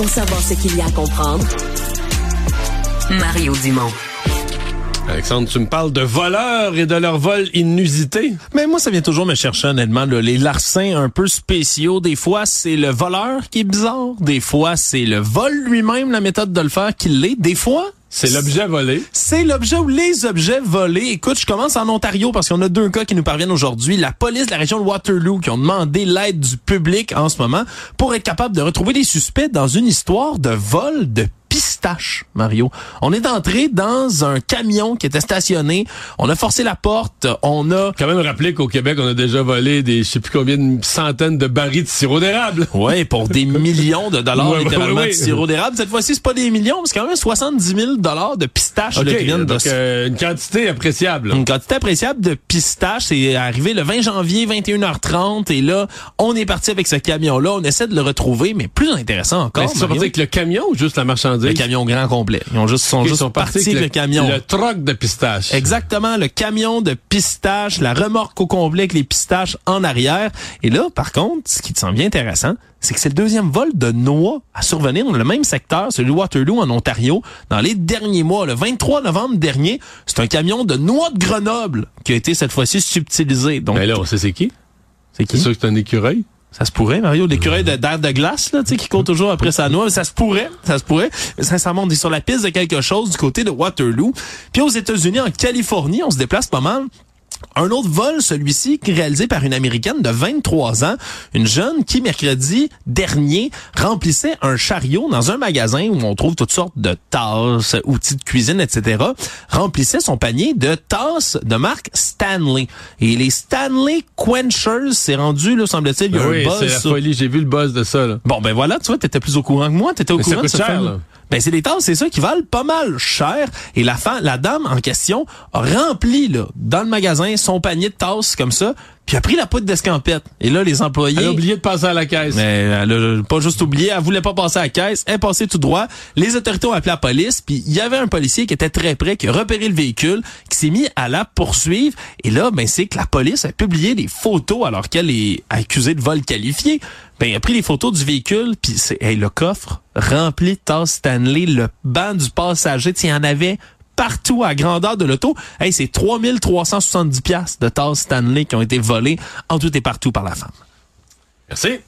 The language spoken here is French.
Pour savoir ce qu'il y a à comprendre, Mario Dumont. Alexandre, tu me parles de voleurs et de leur vol inusité. Mais moi, ça vient toujours me chercher honnêtement. Là, les larcins un peu spéciaux. Des fois, c'est le voleur qui est bizarre. Des fois, c'est le vol lui-même, la méthode de le faire qui l'est. Des fois, c'est l'objet volé. C'est l'objet ou les objets volés. Écoute, je commence en Ontario parce qu'on a deux cas qui nous parviennent aujourd'hui. La police de la région de Waterloo qui ont demandé l'aide du public en ce moment pour être capable de retrouver des suspects dans une histoire de vol de pistache, Mario. On est entré dans un camion qui était stationné. On a forcé la porte. On a... Quand même rappeler qu'au Québec, on a déjà volé des, je sais plus combien, de centaines de barils de sirop d'érable. Ouais, pour des millions de dollars, littéralement, de sirop d'érable. Cette fois-ci, c'est pas des millions, c'est quand même 70 000 dollars de pistache okay, viennent donc, euh, une quantité appréciable. Une quantité appréciable de pistache. C'est arrivé le 20 janvier, 21h30. Et là, on est parti avec ce camion-là. On essaie de le retrouver, mais plus intéressant encore. Ça dire que le camion ou juste la marchandise? Le camion grand complet. Ils ont juste, sont juste sont partis le, le, camion. Le troc de pistache. Exactement, le camion de pistache, la remorque au complet avec les pistaches en arrière. Et là, par contre, ce qui te semble bien intéressant, c'est que c'est le deuxième vol de noix à survenir dans le même secteur, celui de Waterloo en Ontario, dans les derniers mois. Le 23 novembre dernier, c'est un camion de noix de Grenoble qui a été cette fois-ci subtilisé. Donc, Mais là, on sait c'est qui? C'est qui? C'est sûr que c'est un écureuil? Ça se pourrait, Mario, l'écureuil d'air de glace, là, tu sais, qui court toujours après sa noix. Ça se pourrait, ça se pourrait. Mais sincèrement, on est sur la piste de quelque chose du côté de Waterloo. Puis aux États-Unis, en Californie, on se déplace pas mal. Un autre vol, celui-ci, réalisé par une Américaine de 23 ans, une jeune qui, mercredi dernier, remplissait un chariot dans un magasin où on trouve toutes sortes de tasses, outils de cuisine, etc., remplissait son panier de tasses de marque Stanley. Et les Stanley Quenchers, c'est rendu, là, semble-t-il, il y a oui, un buzz. c'est la folie, j'ai vu le buzz de ça, là. Bon, ben voilà, tu vois, t'étais plus au courant que moi, t'étais au Mais courant de ce ben c'est des tasses, c'est ça qui valent pas mal cher. Et la femme, la dame en question a rempli là dans le magasin son panier de tasses comme ça, puis a pris la poudre d'escampette. Et là les employés, Elle a oublié de passer à la caisse. mais elle a pas juste oublié, elle voulait pas passer à la caisse, elle passait tout droit. Les autorités ont appelé la police, puis il y avait un policier qui était très près, qui a repéré le véhicule, qui s'est mis à la poursuivre. Et là, ben c'est que la police a publié des photos alors qu'elle est accusée de vol qualifié. Ben, il a pris les photos du véhicule, puis c'est hey, le coffre rempli de tasses Stanley, le banc du passager, il y en avait partout à grandeur de l'auto. Hey, c'est 3370 pièces de tasses Stanley qui ont été volées en tout et partout par la femme. Merci.